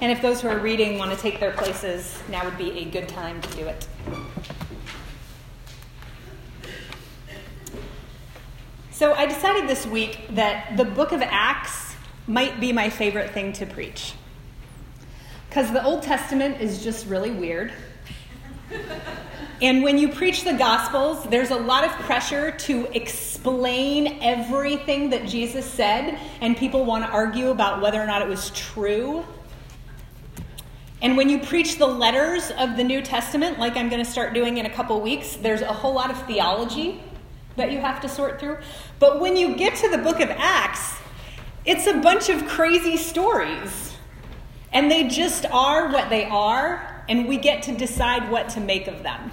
And if those who are reading want to take their places, now would be a good time to do it. So I decided this week that the book of Acts might be my favorite thing to preach. Because the Old Testament is just really weird. And when you preach the Gospels, there's a lot of pressure to explain everything that Jesus said, and people want to argue about whether or not it was true. And when you preach the letters of the New Testament, like I'm going to start doing in a couple weeks, there's a whole lot of theology that you have to sort through. But when you get to the book of Acts, it's a bunch of crazy stories. And they just are what they are, and we get to decide what to make of them.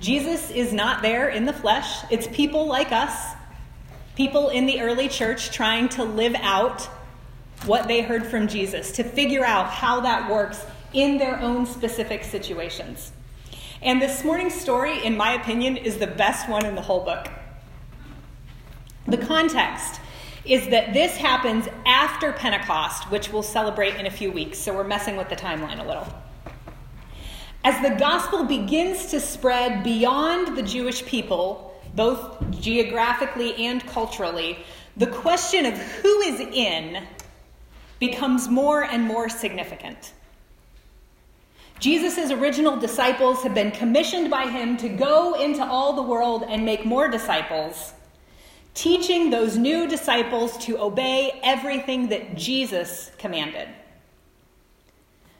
Jesus is not there in the flesh. It's people like us, people in the early church trying to live out what they heard from Jesus, to figure out how that works in their own specific situations. And this morning's story, in my opinion, is the best one in the whole book. The context is that this happens after Pentecost, which we'll celebrate in a few weeks, so we're messing with the timeline a little. As the gospel begins to spread beyond the Jewish people, both geographically and culturally, the question of who is in becomes more and more significant. Jesus' original disciples have been commissioned by him to go into all the world and make more disciples, teaching those new disciples to obey everything that Jesus commanded.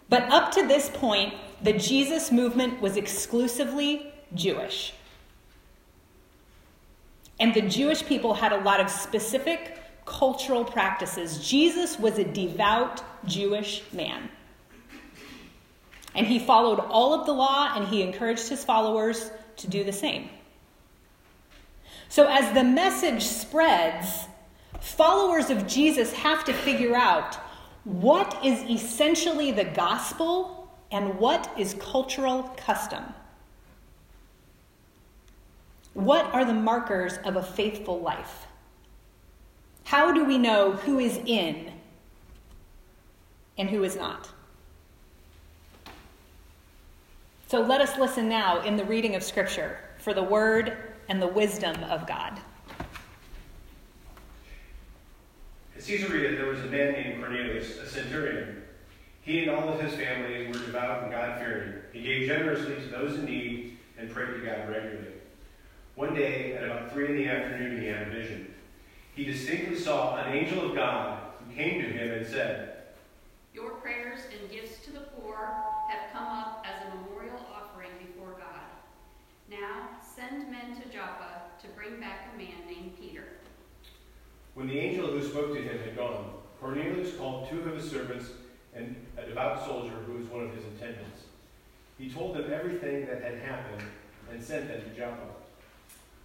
But up to this point, the Jesus movement was exclusively Jewish. And the Jewish people had a lot of specific cultural practices. Jesus was a devout Jewish man. And he followed all of the law and he encouraged his followers to do the same. So, as the message spreads, followers of Jesus have to figure out what is essentially the gospel and what is cultural custom? What are the markers of a faithful life? How do we know who is in and who is not? So let us listen now in the reading of Scripture for the word and the wisdom of God. At Caesarea, there was a man named Cornelius, a centurion he and all of his family were devout and God fearing. He gave generously to those in need and prayed to God regularly. One day, at about three in the afternoon, he had a vision. He distinctly saw an angel of God who came to him and said, Your prayers and gifts to the poor have come up as a memorial offering before God. Now send men to Joppa to bring back a man named Peter. When the angel who spoke to him had gone, Cornelius called two of his servants and a devout soldier who was one of his attendants. He told them everything that had happened and sent them to Joppa.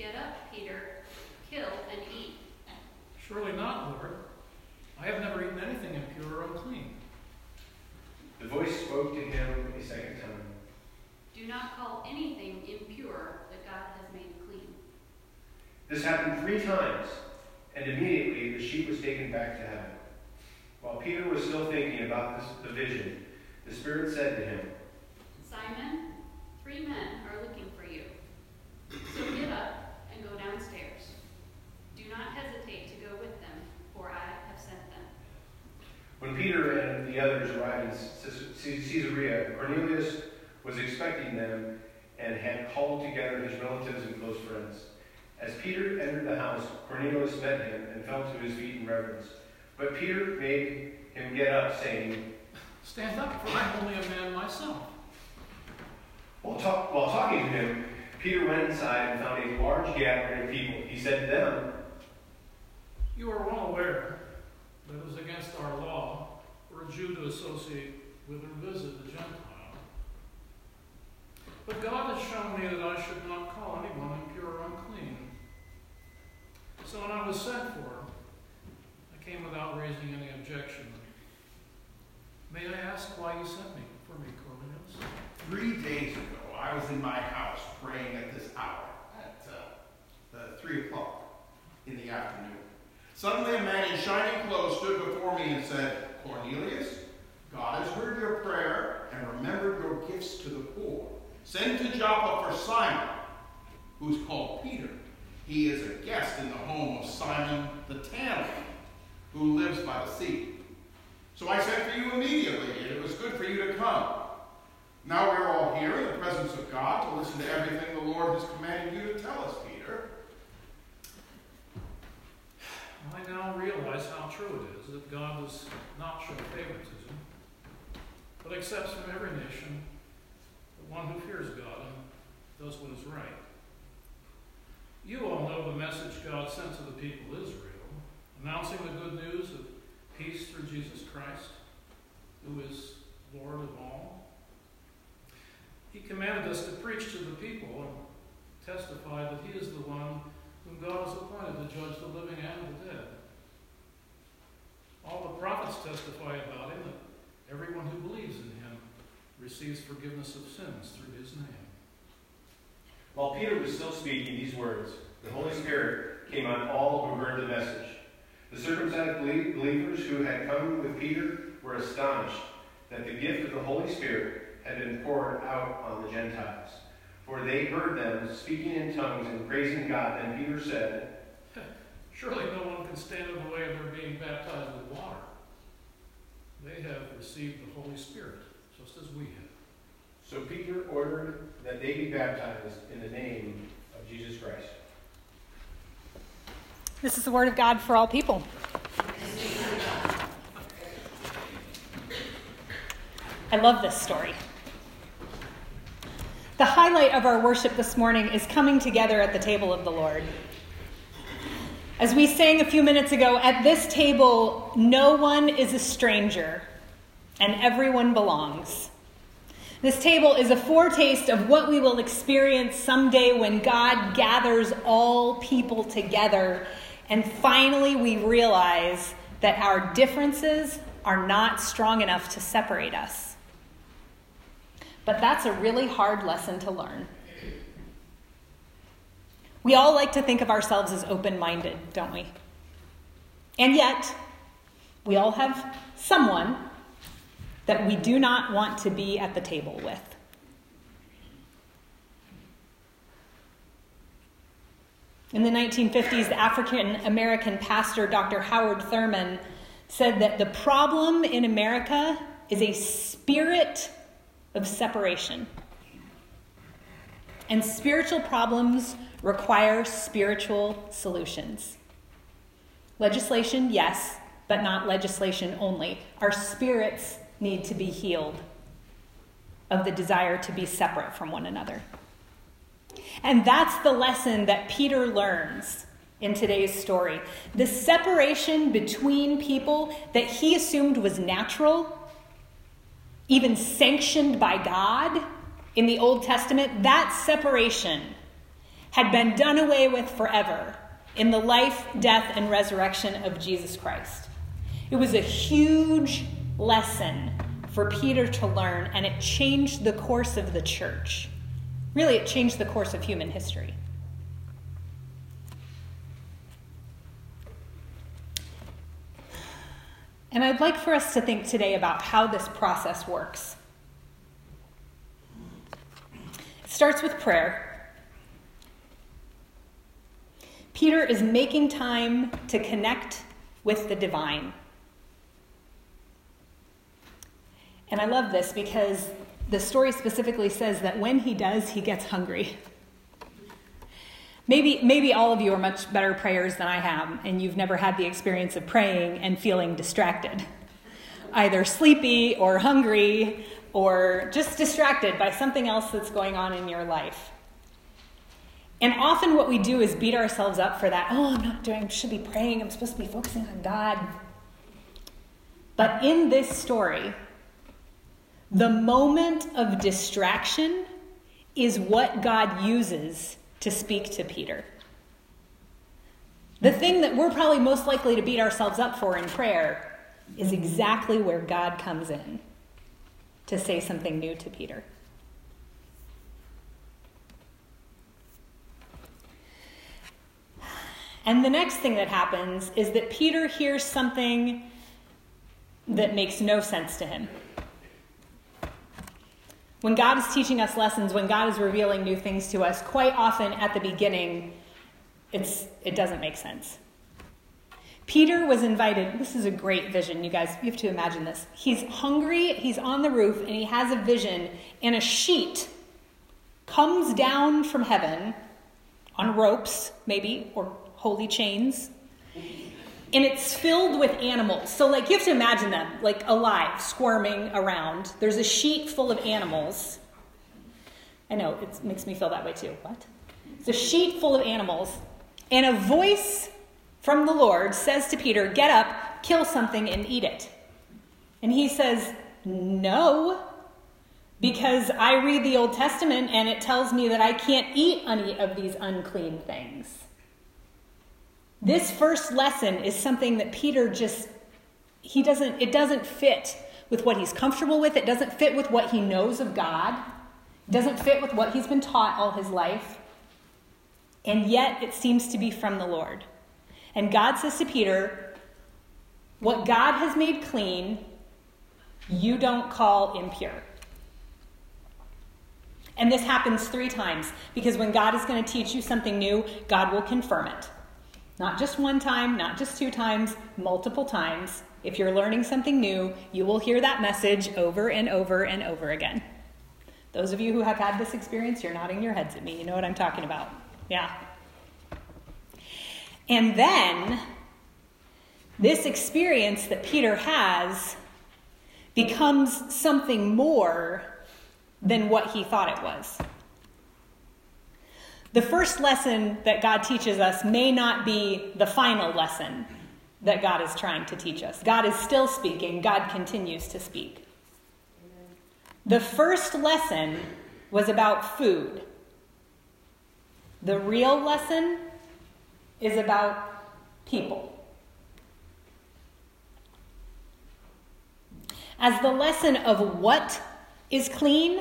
Get up, Peter, kill and eat. Surely not, Lord. I have never eaten anything impure or unclean. The voice spoke to him a second time. Do not call anything impure that God has made clean. This happened three times, and immediately the sheep was taken back to heaven. While Peter was still thinking about this, the vision, the Spirit said to him, Simon, three men are looking for you. So get up and go downstairs. Do not hesitate to go with them, for I have sent them. When Peter and the others arrived in Caesarea, Cornelius was expecting them and had called together his relatives and close friends. As Peter entered the house, Cornelius met him and fell to his feet in reverence. But Peter made him get up, saying, Stand up, for I'm only a man myself. While, talk, while talking to him, Peter went inside and found a large gathering of people. He said to them, You are well aware that it is against our law for a Jew to associate whither visit the Gentile. But God has shown me that I should not call anyone impure or unclean. So when I was sent for, I came without raising any objection. May I ask why you sent me for me, Cornelius? Three days ago, I was in my house praying at this hour, at uh, uh, 3 o'clock in the afternoon. Suddenly, a man in shining clothes stood before me and said, Cornelius, God has heard your prayer and remembered your gifts to the poor. Send to Joppa for Simon, who's called Peter. He is a guest in the home of Simon the tanner, who lives by the sea. So I sent for you immediately, and it was good for you to come. Now we're all here in the presence of God to listen to everything the Lord has commanded you to tell us, Peter. I now realize how true it is that God does not show favoritism, but accepts from every nation the one who fears God and does what is right. You all know the message God sent to the people of Israel, announcing the good news of peace through Jesus Christ, who is Lord of all. He commanded us to preach to the people and testify that He is the one whom God has appointed to judge the living and the dead. All the prophets testify about Him that everyone who believes in Him receives forgiveness of sins through His name. While Peter was still speaking these words, the Holy Spirit came on all who heard the message. The circumcised believers who had come with Peter were astonished that the gift of the Holy Spirit had been poured out on the Gentiles. For they heard them speaking in tongues and praising God. Then Peter said, Surely no one can stand in the way of their being baptized with water. They have received the Holy Spirit, just as we have. So Peter ordered that they be baptized in the name of Jesus Christ. This is the word of God for all people. I love this story. The highlight of our worship this morning is coming together at the table of the Lord. As we sang a few minutes ago, at this table, no one is a stranger and everyone belongs. This table is a foretaste of what we will experience someday when God gathers all people together and finally we realize that our differences are not strong enough to separate us. But that's a really hard lesson to learn. We all like to think of ourselves as open minded, don't we? And yet, we all have someone that we do not want to be at the table with. In the 1950s, the African American pastor Dr. Howard Thurman said that the problem in America is a spirit of separation. And spiritual problems require spiritual solutions. Legislation, yes, but not legislation only. Our spirits need to be healed of the desire to be separate from one another. And that's the lesson that Peter learns in today's story. The separation between people that he assumed was natural, even sanctioned by God in the Old Testament, that separation had been done away with forever in the life, death, and resurrection of Jesus Christ. It was a huge lesson for Peter to learn, and it changed the course of the church. Really, it changed the course of human history. And I'd like for us to think today about how this process works. It starts with prayer. Peter is making time to connect with the divine. And I love this because the story specifically says that when he does, he gets hungry. Maybe, maybe all of you are much better prayers than I have, and you've never had the experience of praying and feeling distracted, either sleepy or hungry or just distracted by something else that's going on in your life. And often what we do is beat ourselves up for that. Oh, I'm not doing, I should be praying, I'm supposed to be focusing on God. But in this story, The moment of distraction is what God uses to speak to Peter. The thing that we're probably most likely to beat ourselves up for in prayer is exactly where God comes in to say something new to Peter. And the next thing that happens is that Peter hears something that makes no sense to him. When God is teaching us lessons, when God is revealing new things to us, quite often at the beginning, it's, it doesn't make sense. Peter was invited. This is a great vision, you guys. You have to imagine this. He's hungry, he's on the roof, and he has a vision, and a sheet comes down from heaven on ropes, maybe, or holy chains, and it's filled with animals. So, like, you have to imagine them, like, alive, squirming around. There's a sheet full of animals. I know, it makes me feel that way too. What? It's a sheet full of animals, and a voice from the Lord says to Peter, Get up, kill something, and eat it. And he says, No, because I read the Old Testament and it tells me that I can't eat any of these unclean things. This first lesson is something that Peter just he doesn't it doesn't fit with what he's comfortable with. It doesn't fit with what he knows of God. It doesn't fit with what he's been taught all his life. And yet it seems to be from the Lord. And God says to Peter, What God has made clean, you don't call impure. And this happens three times because when God is going to teach you something new, God will confirm it. Not just one time, not just two times, multiple times. If you're learning something new, you will hear that message over and over and over again. Those of you who have had this experience, you're nodding your heads at me. You know what I'm talking about. Yeah. And then, this experience that Peter has becomes something more than what he thought it was. The first lesson that God teaches us may not be the final lesson that God is trying to teach us. God is still speaking, God continues to speak. The first lesson was about food. The real lesson is about people. As the lesson of what is clean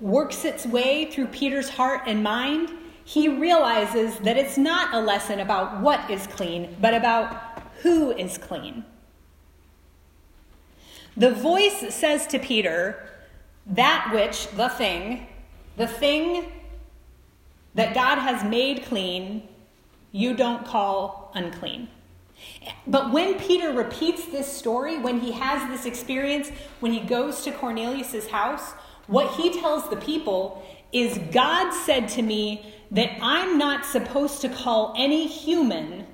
works its way through Peter's heart and mind, he realizes that it's not a lesson about what is clean, but about who is clean. The voice says to Peter, that which, the thing, the thing that God has made clean, you don't call unclean. But when Peter repeats this story, when he has this experience, when he goes to Cornelius' house, what he tells the people is God said to me that I'm not supposed to call any human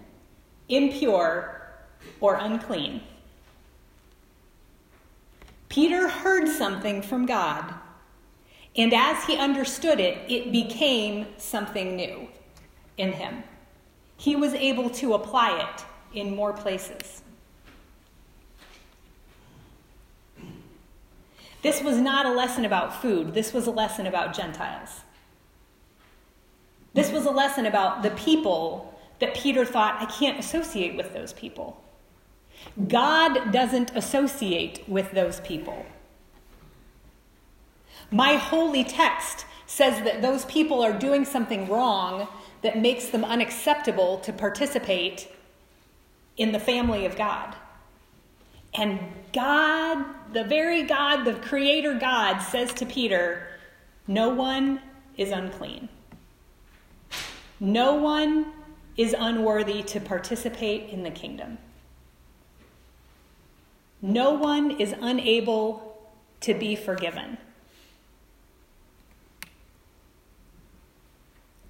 impure or unclean. Peter heard something from God, and as he understood it, it became something new in him. He was able to apply it in more places. This was not a lesson about food, this was a lesson about Gentiles. This was a lesson about the people that Peter thought, I can't associate with those people. God doesn't associate with those people. My holy text says that those people are doing something wrong that makes them unacceptable to participate in the family of God. And God, the very God, the Creator God, says to Peter, No one is unclean. No one is unworthy to participate in the kingdom. No one is unable to be forgiven.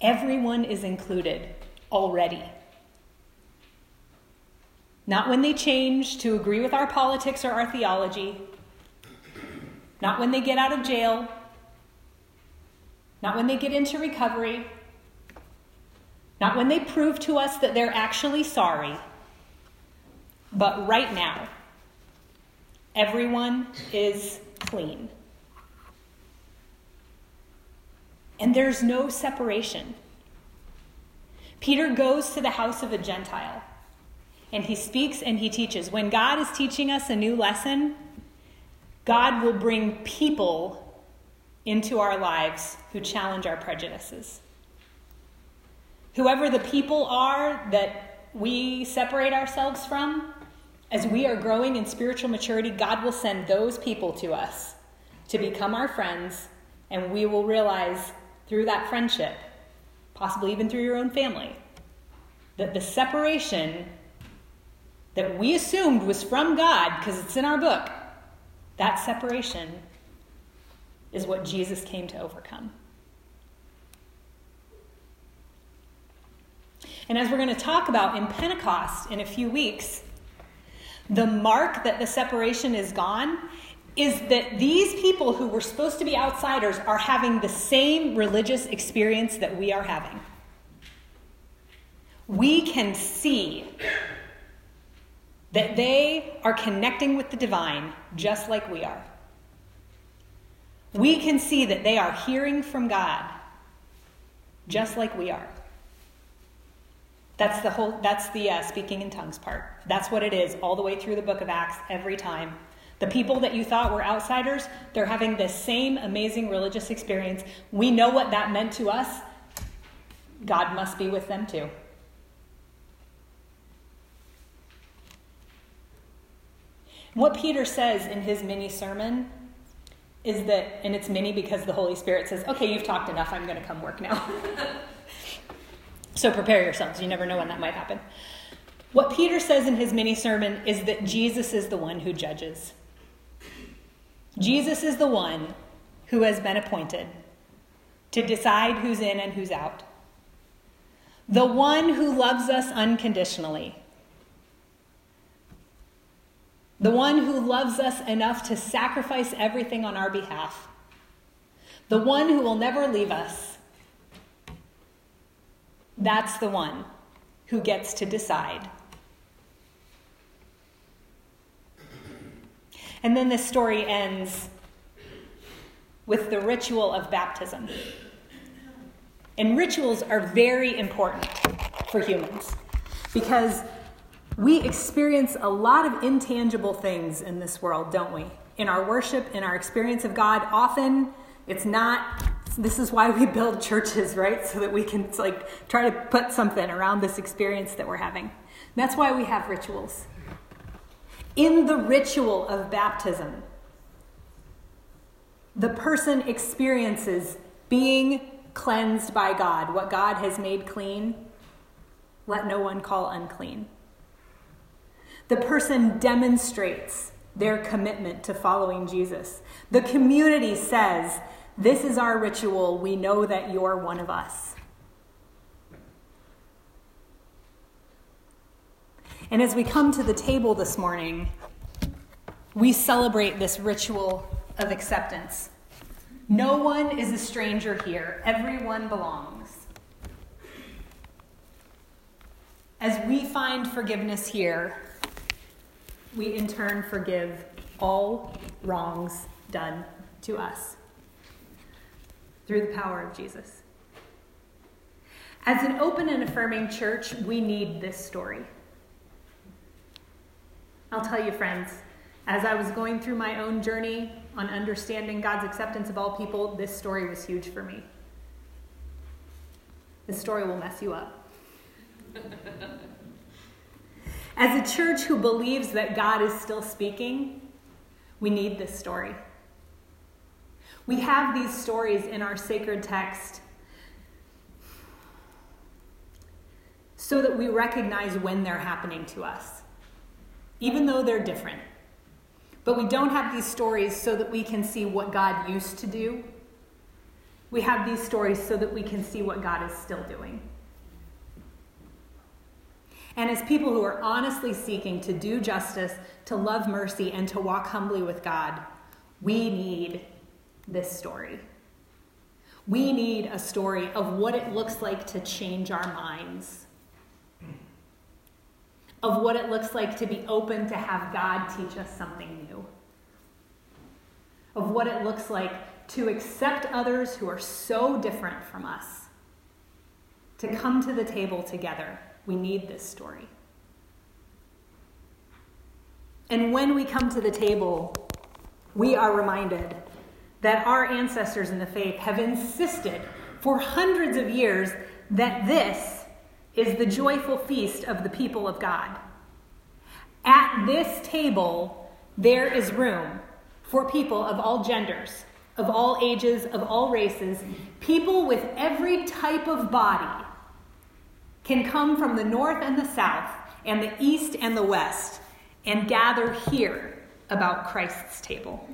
Everyone is included already. Not when they change to agree with our politics or our theology. Not when they get out of jail. Not when they get into recovery. Not when they prove to us that they're actually sorry. But right now, everyone is clean. And there's no separation. Peter goes to the house of a Gentile and he speaks and he teaches. When God is teaching us a new lesson, God will bring people into our lives who challenge our prejudices. Whoever the people are that we separate ourselves from, as we are growing in spiritual maturity, God will send those people to us to become our friends, and we will realize through that friendship, possibly even through your own family, that the separation that we assumed was from God, because it's in our book, that separation is what Jesus came to overcome. And as we're going to talk about in Pentecost in a few weeks, the mark that the separation is gone is that these people who were supposed to be outsiders are having the same religious experience that we are having. We can see that they are connecting with the divine just like we are. We can see that they are hearing from God just like we are. That's the whole that's the uh, speaking in tongues part. That's what it is all the way through the book of Acts every time. The people that you thought were outsiders, they're having this same amazing religious experience. We know what that meant to us. God must be with them too. What Peter says in his mini sermon is that, and it's mini because the Holy Spirit says, okay, you've talked enough, I'm going to come work now. So prepare yourselves. You never know when that might happen. What Peter says in his mini sermon is that Jesus is the one who judges. Jesus is the one who has been appointed to decide who's in and who's out. The one who loves us unconditionally. The one who loves us enough to sacrifice everything on our behalf. The one who will never leave us that's the one who gets to decide. And then this story ends with the ritual of baptism. And rituals are very important for humans because we experience a lot of intangible things in this world, don't we? In our worship, in our experience of God, often it's not this is why we build churches, right? So that we can like try to put something around this experience that we're having. That's why we have rituals. In the ritual of baptism, the person experiences being cleansed by God, what God has made clean, let no one call unclean. The person demonstrates their commitment to following Jesus. The community says, this is our ritual. We know that you're one of us. And as we come to the table this morning, we celebrate this ritual of acceptance. No one is a stranger here, everyone belongs. As we find forgiveness here, we in turn forgive all wrongs done to us through the power of Jesus. As an open and affirming church, we need this story. I'll tell you, friends, as I was going through my own journey on understanding God's acceptance of all people, this story was huge for me. This story will mess you up. As a church who believes that God is still speaking, we need this story. We have these stories in our sacred text so that we recognize when they're happening to us, even though they're different. But we don't have these stories so that we can see what God used to do. We have these stories so that we can see what God is still doing. And as people who are honestly seeking to do justice, to love mercy, and to walk humbly with God, we need this story. We need a story of what it looks like to change our minds, of what it looks like to be open to have God teach us something new, of what it looks like to accept others who are so different from us, to come to the table together. We need this story. And when we come to the table, we are reminded that our ancestors in the faith have insisted for hundreds of years that this is the joyful feast of the people of God. At this table, there is room for people of all genders, of all ages, of all races, people with every type of body can come from the north and the south, and the east and the west, and gather here about Christ's table.